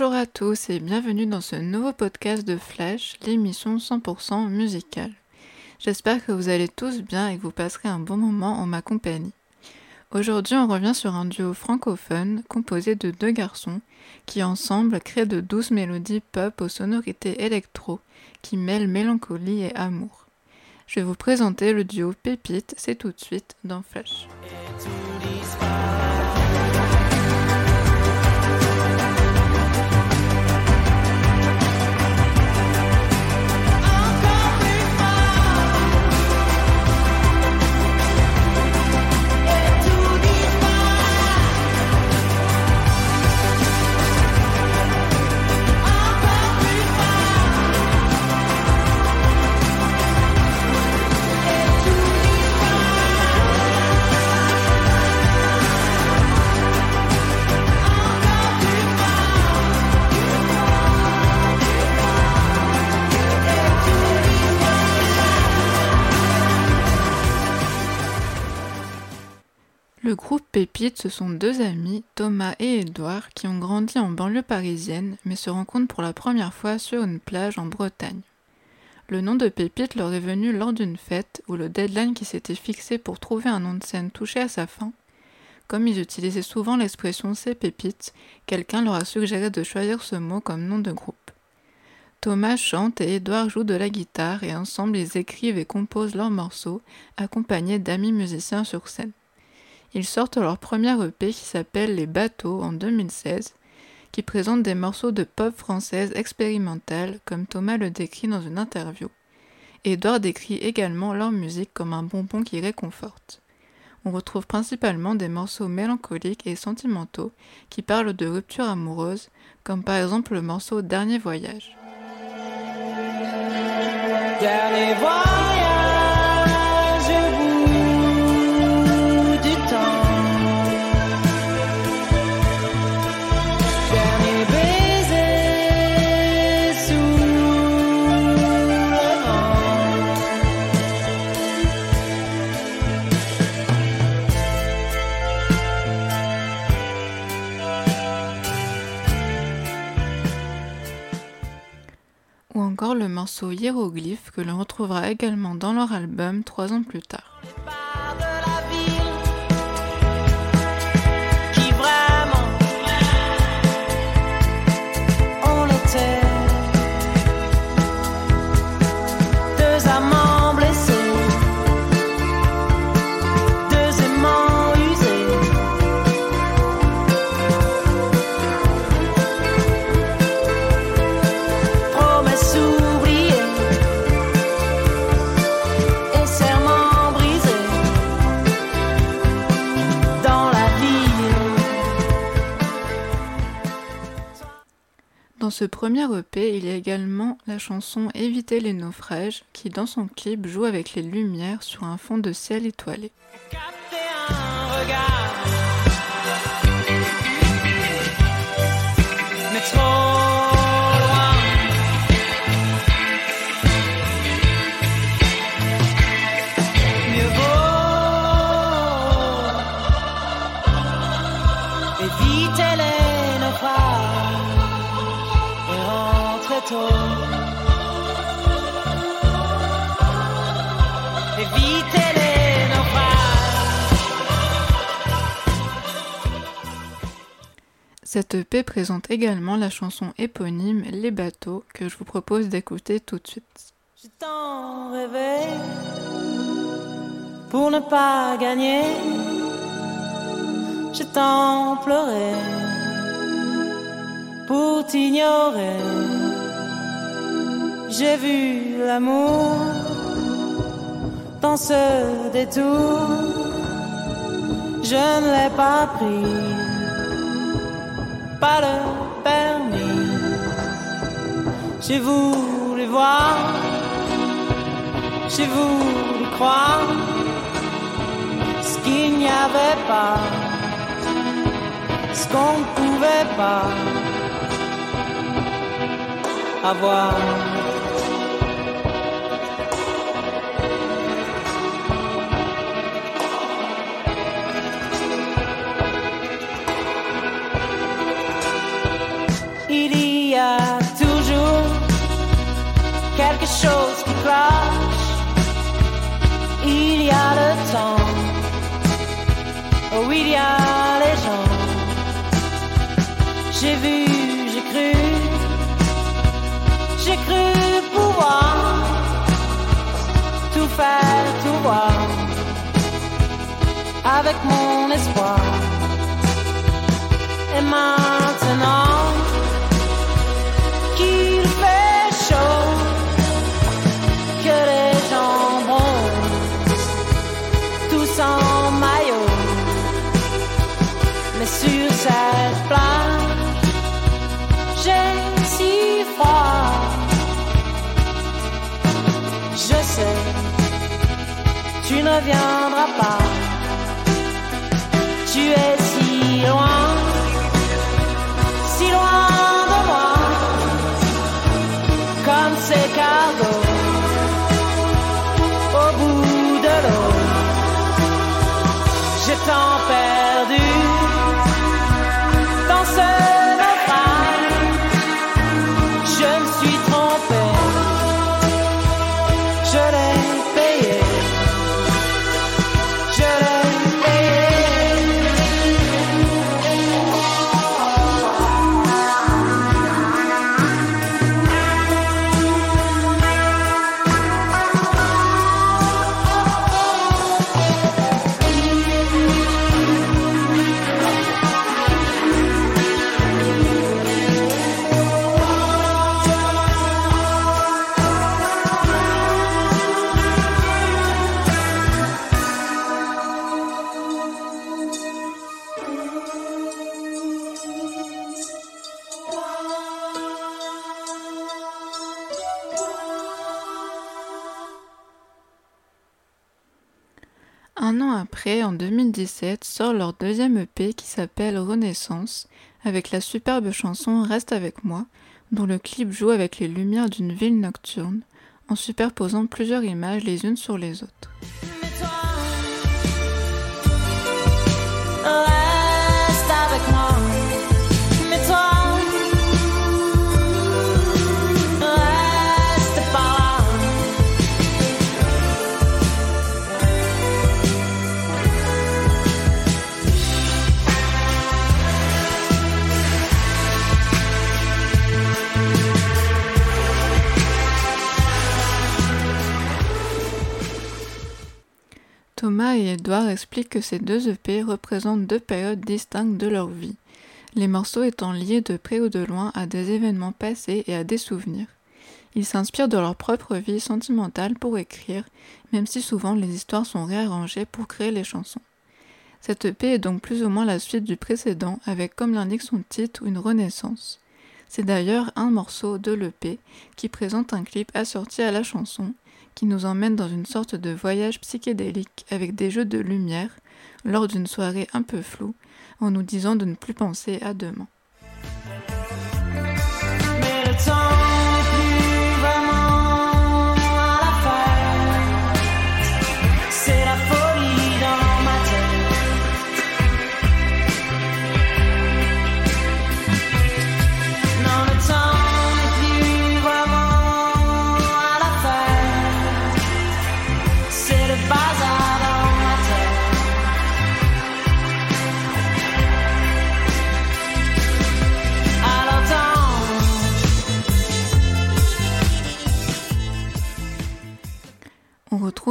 Bonjour à tous et bienvenue dans ce nouveau podcast de Flash, l'émission 100% musicale. J'espère que vous allez tous bien et que vous passerez un bon moment en ma compagnie. Aujourd'hui, on revient sur un duo francophone composé de deux garçons qui ensemble créent de douces mélodies pop aux sonorités électro qui mêlent mélancolie et amour. Je vais vous présenter le duo Pépite, c'est tout de suite dans Flash. Pépite, ce sont deux amis, Thomas et Édouard, qui ont grandi en banlieue parisienne, mais se rencontrent pour la première fois sur une plage en Bretagne. Le nom de Pépite leur est venu lors d'une fête où le deadline qui s'était fixé pour trouver un nom de scène touchait à sa fin. Comme ils utilisaient souvent l'expression c'est Pépite, quelqu'un leur a suggéré de choisir ce mot comme nom de groupe. Thomas chante et Édouard joue de la guitare et ensemble ils écrivent et composent leurs morceaux, accompagnés d'amis musiciens sur scène. Ils sortent leur premier EP qui s'appelle Les Bateaux en 2016, qui présente des morceaux de pop française expérimentale, comme Thomas le décrit dans une interview. Edouard décrit également leur musique comme un bonbon qui réconforte. On retrouve principalement des morceaux mélancoliques et sentimentaux qui parlent de rupture amoureuse, comme par exemple le morceau Dernier voyage. Dernier voyage. Le morceau Hiéroglyphe que l'on retrouvera également dans leur album trois ans plus tard. Ce premier EP, il y a également la chanson Éviter les naufrages, qui dans son clip joue avec les lumières sur un fond de ciel étoilé. Cette EP présente également la chanson éponyme Les bateaux que je vous propose d'écouter tout de suite. J'ai tant rêvé pour ne pas gagner. J'ai tant pleuré pour t'ignorer. J'ai vu l'amour dans ce détour, je ne l'ai pas pris, pas le permis. J'ai voulu voir, j'ai voulu croire ce qu'il n'y avait pas, ce qu'on ne pouvait pas avoir. A toujours quelque chose qui cloche. Il y a le temps. Oh, il y a les gens. J'ai vu, j'ai cru. J'ai cru pouvoir tout faire, tout voir avec mon espoir. Et maintenant tu ne viendras pas. Tu es si loin, 2017, sort leur deuxième EP qui s'appelle Renaissance, avec la superbe chanson Reste avec moi, dont le clip joue avec les lumières d'une ville nocturne, en superposant plusieurs images les unes sur les autres. Expliquent que ces deux EP représentent deux périodes distinctes de leur vie, les morceaux étant liés de près ou de loin à des événements passés et à des souvenirs. Ils s'inspirent de leur propre vie sentimentale pour écrire, même si souvent les histoires sont réarrangées pour créer les chansons. Cette EP est donc plus ou moins la suite du précédent, avec comme l'indique son titre une renaissance. C'est d'ailleurs un morceau de l'EP qui présente un clip assorti à la chanson, qui nous emmène dans une sorte de voyage psychédélique avec des jeux de lumière lors d'une soirée un peu floue, en nous disant de ne plus penser à demain.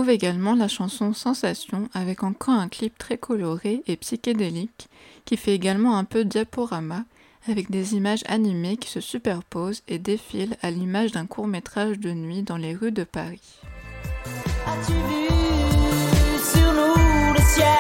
Également la chanson Sensation avec encore un clip très coloré et psychédélique qui fait également un peu diaporama avec des images animées qui se superposent et défilent à l'image d'un court métrage de nuit dans les rues de Paris. As-tu vu sur nous le ciel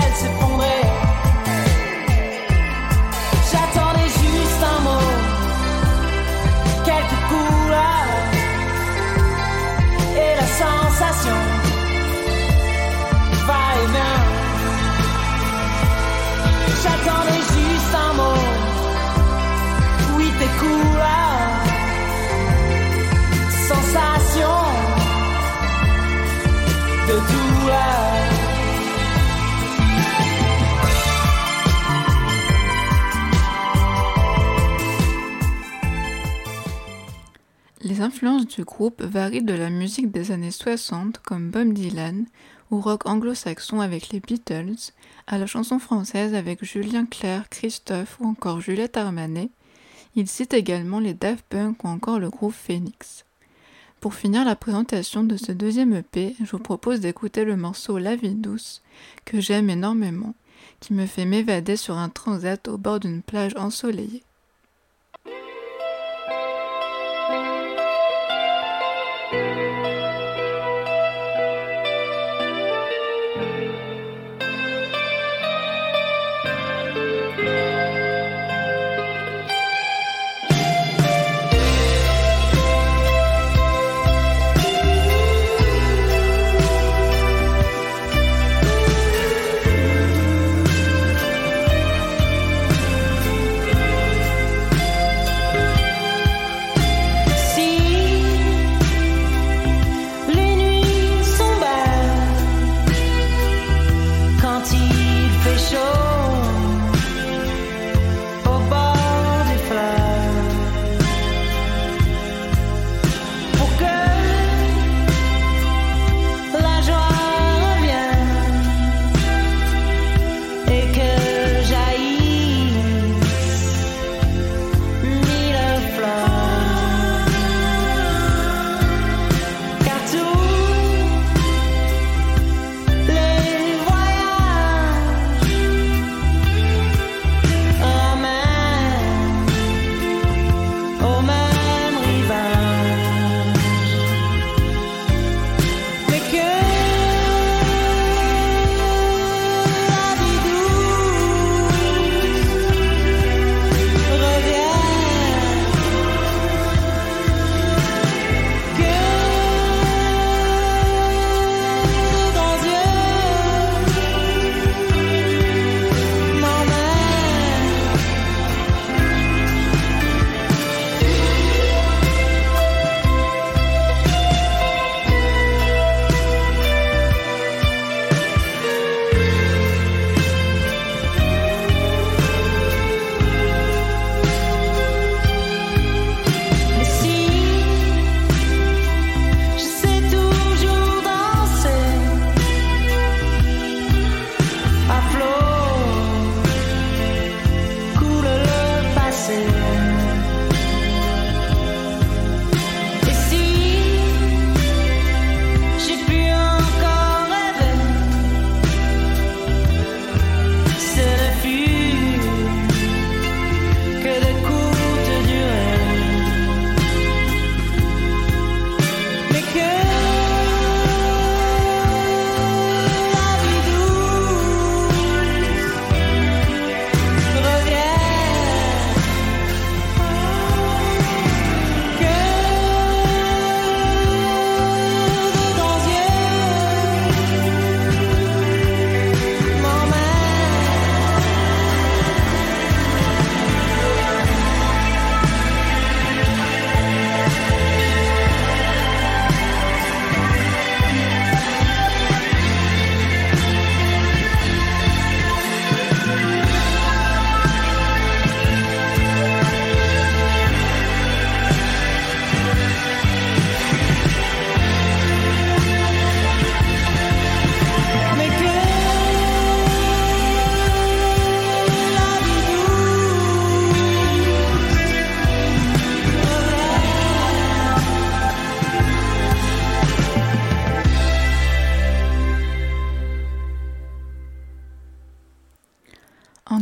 Les influences du groupe varient de la musique des années 60 comme Bob Dylan, au rock anglo-saxon avec les Beatles, à la chanson française avec Julien Clerc, Christophe ou encore Juliette Armanet. Il cite également les Daft Punk ou encore le groupe Phoenix. Pour finir la présentation de ce deuxième EP, je vous propose d'écouter le morceau La vie douce, que j'aime énormément, qui me fait m'évader sur un transat au bord d'une plage ensoleillée.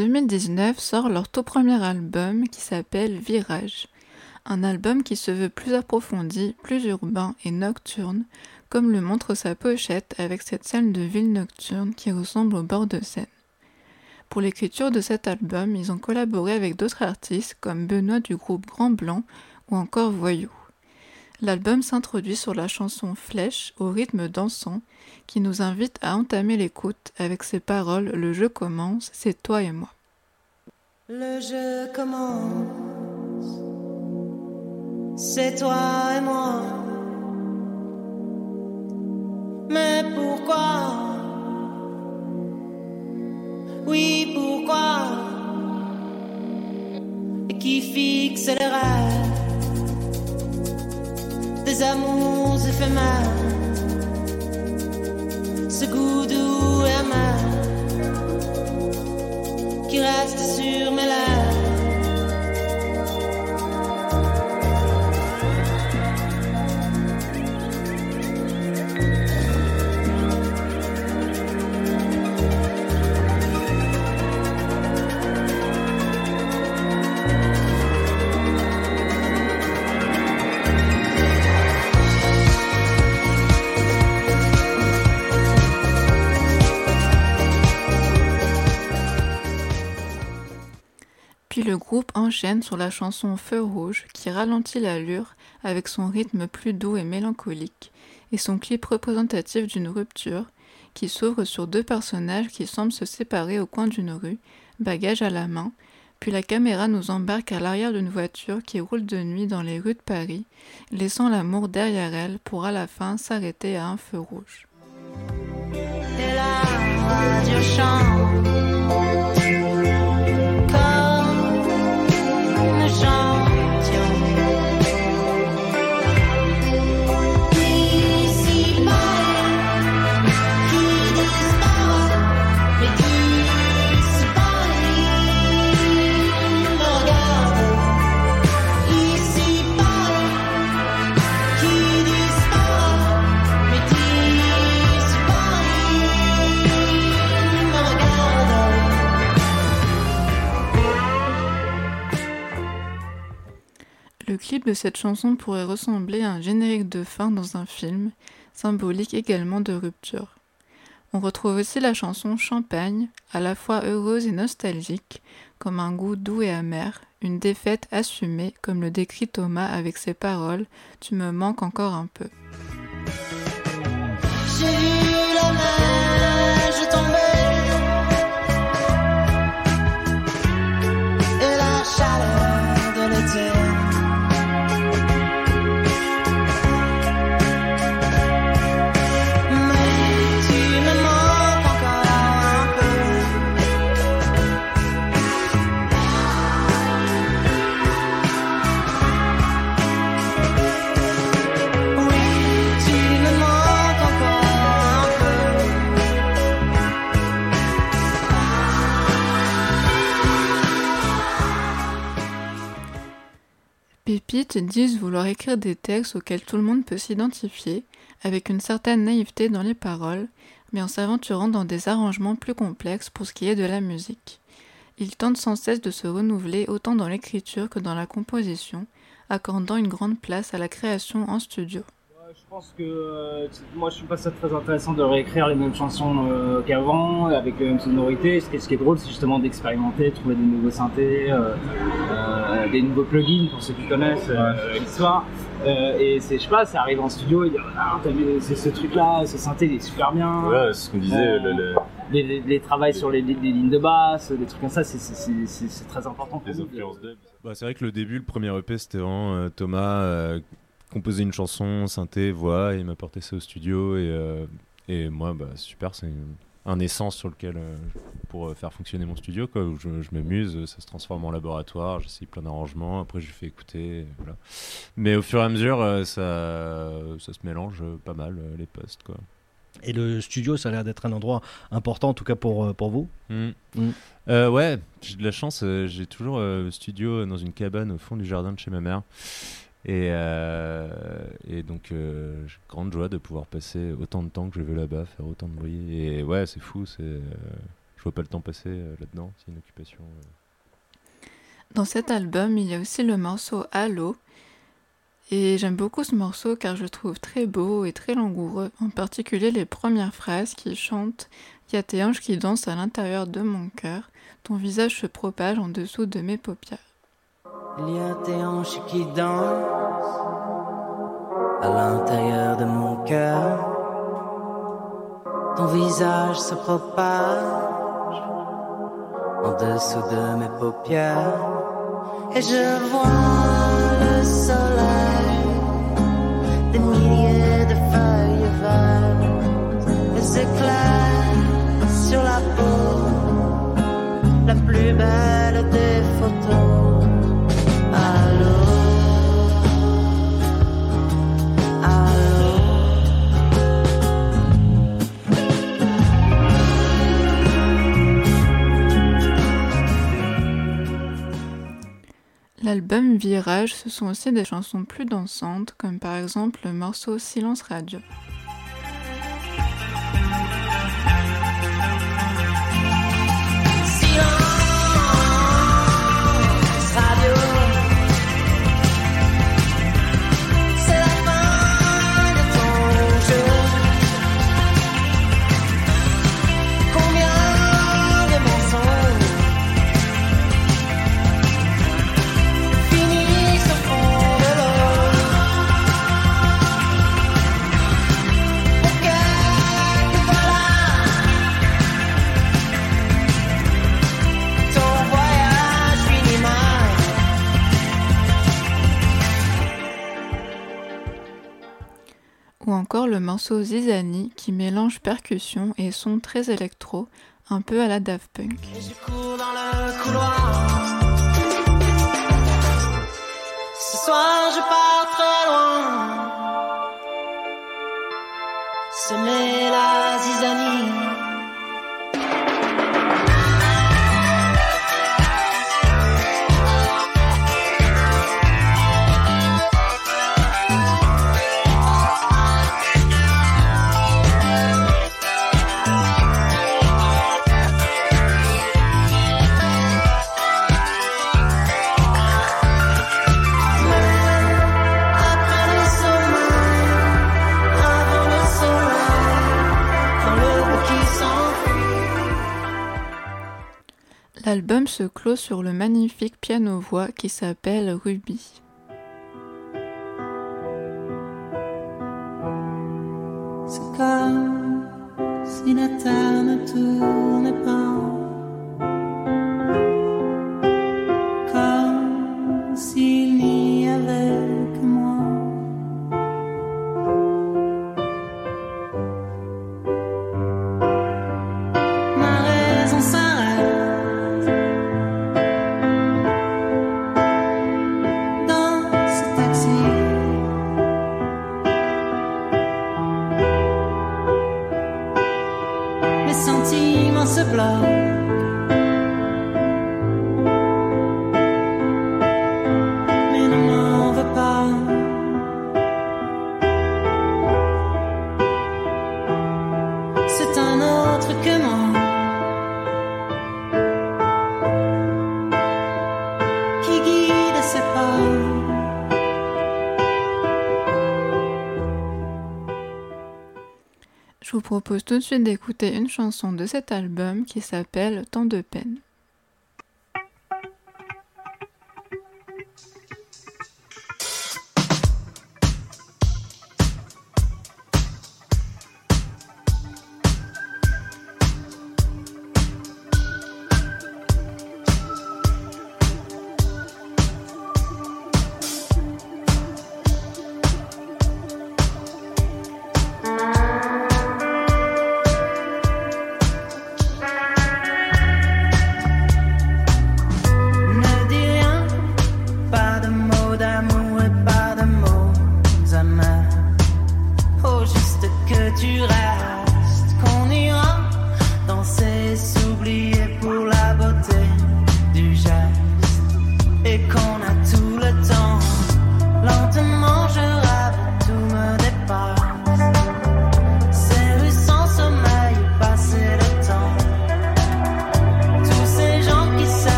2019 sort leur tout premier album qui s'appelle Virage. Un album qui se veut plus approfondi, plus urbain et nocturne, comme le montre sa pochette avec cette scène de ville nocturne qui ressemble au bord de Seine. Pour l'écriture de cet album, ils ont collaboré avec d'autres artistes comme Benoît du groupe Grand Blanc ou encore Voyou. L'album s'introduit sur la chanson Flèche au rythme dansant qui nous invite à entamer l'écoute avec ces paroles Le jeu commence, c'est toi et moi. Le jeu commence, c'est toi et moi. Mais pourquoi? Oui, pourquoi? Et qui fixe les rêves des amours éphémères, ce goût doux et amer qui reste sur mes lèvres. Enchaîne sur la chanson Feu rouge qui ralentit l'allure avec son rythme plus doux et mélancolique et son clip représentatif d'une rupture qui s'ouvre sur deux personnages qui semblent se séparer au coin d'une rue, bagage à la main, puis la caméra nous embarque à l'arrière d'une voiture qui roule de nuit dans les rues de Paris, laissant l'amour derrière elle pour à la fin s'arrêter à un feu rouge. Nous Cette chanson pourrait ressembler à un générique de fin dans un film, symbolique également de rupture. On retrouve aussi la chanson Champagne, à la fois heureuse et nostalgique, comme un goût doux et amer, une défaite assumée, comme le décrit Thomas avec ses paroles Tu me manques encore un peu. Pépites disent vouloir écrire des textes auxquels tout le monde peut s'identifier, avec une certaine naïveté dans les paroles, mais en s'aventurant dans des arrangements plus complexes pour ce qui est de la musique. Ils tentent sans cesse de se renouveler autant dans l'écriture que dans la composition, accordant une grande place à la création en studio. Je pense que euh, moi je trouve pas ça très intéressant de réécrire les mêmes chansons euh, qu'avant avec les mêmes sonorités. Ce qui est, ce qui est drôle, c'est justement d'expérimenter, de trouver des nouveaux synthés, euh, euh, des nouveaux plugins pour ceux qui connaissent euh, l'histoire. Euh, et c'est, je sais pas, ça arrive en studio et dire ah t'as vu c'est ce truc là, ce synthé il est super bien. Ouais, c'est ce qu'on disait. Euh, le- le- Les, les, les travails sur les, les- les lignes de basse, des trucs comme ça, c'est, c'est, c'est, c'est- c'est très important. pour les nous. Bah, c'est vrai que le début, le premier EP, c'était vraiment euh, Thomas composer une chanson, synthé, voix, et il m'a porté ça au studio. Et, euh, et moi, bah, super, c'est un essence sur lequel, euh, pour euh, faire fonctionner mon studio, quoi, où je, je m'amuse, ça se transforme en laboratoire, j'essaye plein d'arrangements, après je fais écouter. voilà. Mais au fur et à mesure, euh, ça, ça se mélange pas mal, les postes. Quoi. Et le studio, ça a l'air d'être un endroit important, en tout cas pour, pour vous? Mm. Mm. Euh, ouais, j'ai de la chance. euh, j'ai toujours euh, studio dans une cabane au fond du jardin de chez ma mère. Et, euh, et donc, euh, j'ai grande joie de pouvoir passer autant de temps que je veux là-bas, faire autant de bruit. Et ouais, c'est fou. C'est, euh, je vois pas le temps passer euh, là-dedans. C'est une occupation. euh. Dans cet album, il y a aussi le morceau Halo. Et j'aime beaucoup ce morceau car je le trouve très beau et très langoureux, en particulier les premières phrases qui chantent Il y a tes anges qui dansent à l'intérieur de mon cœur, ton visage se propage en dessous de mes paupières. Il y a tes hanches qui dansent à l'intérieur de mon cœur. Ton visage se propage en dessous de mes paupières. Et je vois le soleil, Virage, ce sont aussi des chansons plus dansantes, comme par exemple le morceau Silence Radio. Encore le morceau Zizani qui mélange percussion et son très électro, un peu à la Daft Punk. Ce soir, je pars très loin. L'album se clôt sur le magnifique piano-voix qui s'appelle Ruby. Tout de suite d'écouter une chanson de cet album qui s'appelle Tant de peine.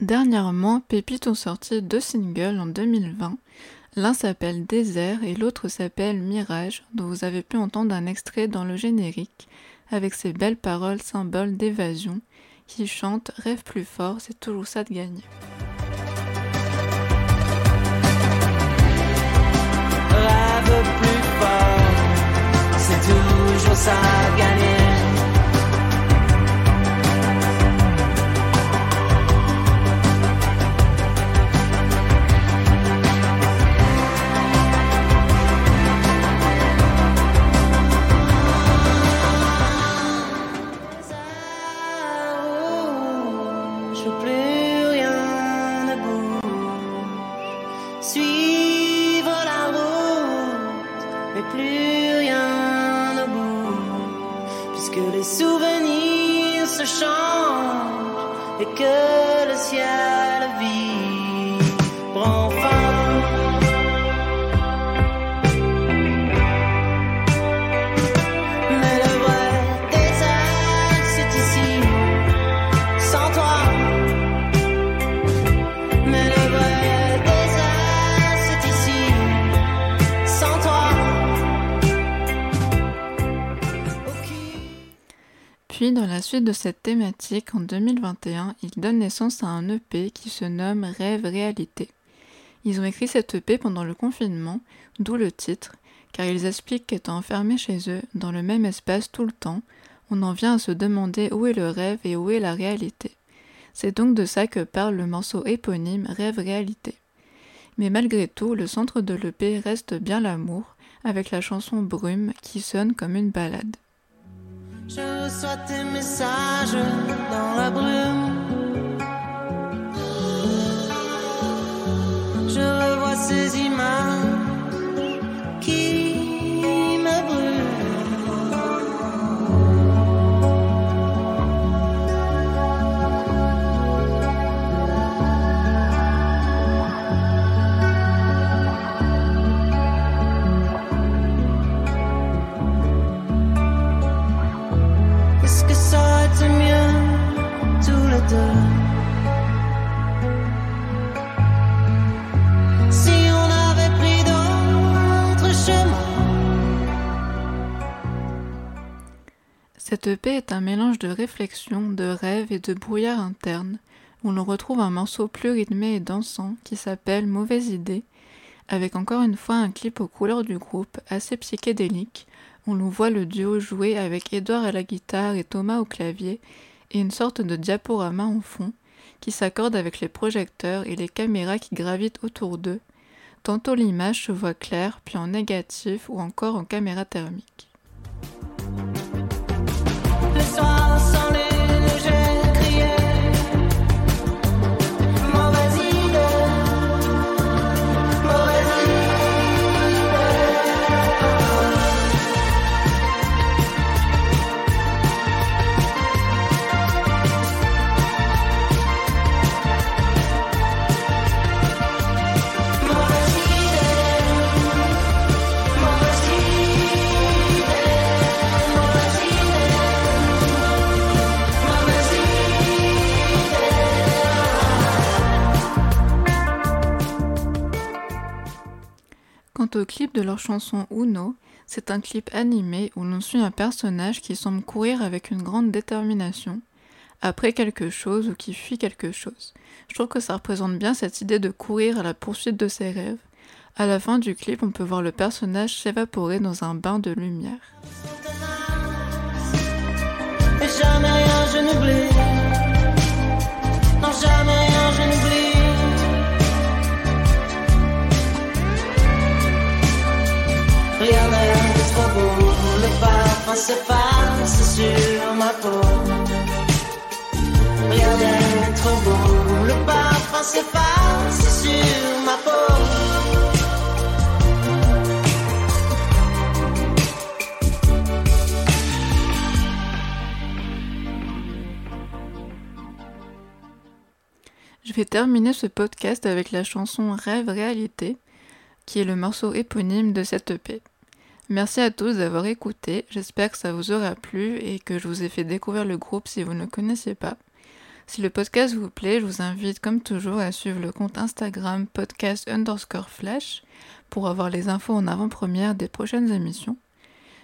Dernièrement, Pépite ont sorti deux singles en 2020. L'un s'appelle Désert et l'autre s'appelle Mirage, dont vous avez pu entendre un extrait dans le générique, avec ses belles paroles symboles d'évasion, qui chantent Rêve plus fort, c'est toujours ça de gagner. Rêve plus fort, c'est toujours ça à gagner. Dans la suite de cette thématique, en 2021, ils donnent naissance à un EP qui se nomme Rêve Réalité. Ils ont écrit cet EP pendant le confinement, d'où le titre, car ils expliquent qu'étant enfermés chez eux, dans le même espace tout le temps, on en vient à se demander où est le rêve et où est la réalité. C'est donc de ça que parle le morceau éponyme Rêve Réalité. Mais malgré tout, le centre de l'EP reste bien l'amour, avec la chanson Brume qui sonne comme une balade. Je reçois tes messages dans la brume. Je revois ces images EP est un mélange de réflexion, de rêve et de brouillard interne, où l'on retrouve un morceau plus rythmé et dansant qui s'appelle Mauvaise idée, avec encore une fois un clip aux couleurs du groupe assez psychédélique, où l'on voit le duo jouer avec Edouard à la guitare et Thomas au clavier, et une sorte de diaporama en fond, qui s'accorde avec les projecteurs et les caméras qui gravitent autour d'eux. Tantôt l'image se voit claire, puis en négatif ou encore en caméra thermique. Clip de leur chanson Uno, C'est un clip animé où l'on suit un personnage qui semble courir avec une grande détermination après quelque chose ou qui fuit quelque chose. Je trouve que ça représente bien cette idée de courir à la poursuite de ses rêves. À la fin du clip, on peut voir le personnage s'évaporer dans un bain de lumière. Rien n'est trop beau. Le parfum s'efface sur ma peau. Rien n'est trop beau. Le parfum s'efface sur ma peau. Je vais terminer ce podcast avec la chanson Rêve Réalité, qui est le morceau éponyme de cette EP. Merci à tous d'avoir écouté, j'espère que ça vous aura plu et que je vous ai fait découvrir le groupe si vous ne connaissiez pas. Si le podcast vous plaît, je vous invite comme toujours à suivre le compte Instagram podcast underscore flash pour avoir les infos en avant-première des prochaines émissions.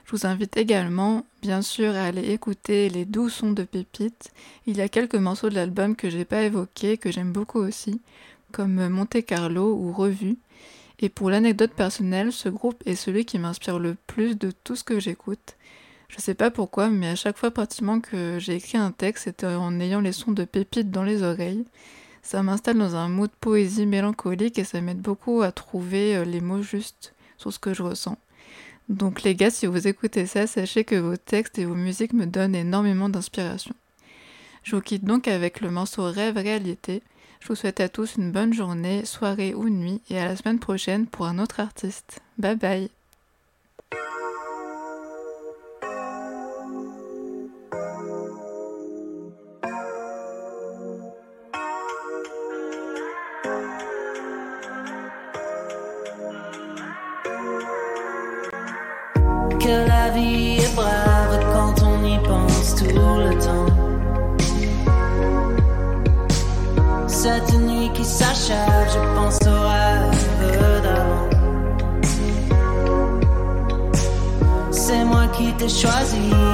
Je vous invite également, bien sûr, à aller écouter les doux sons de Pépite. Il y a quelques morceaux de l'album que j'ai pas évoqués, que j'aime beaucoup aussi, comme Monte Carlo ou Revue. Et pour l'anecdote personnelle, ce groupe est celui qui m'inspire le plus de tout ce que j'écoute. Je sais pas pourquoi, mais à chaque fois pratiquement que j'ai écrit un texte, c'était en ayant les sons de Pépite dans les oreilles. Ça m'installe dans un mood poésie mélancolique et ça m'aide beaucoup à trouver euh, les mots justes sur ce que je ressens. Donc les gars, si vous écoutez ça, sachez que vos textes et vos musiques me donnent énormément d'inspiration. Je vous quitte donc avec le morceau Rêve Réalité. Je vous souhaite à tous une bonne journée, soirée ou nuit et à la semaine prochaine pour un autre artiste. Bye bye moi qui t'ai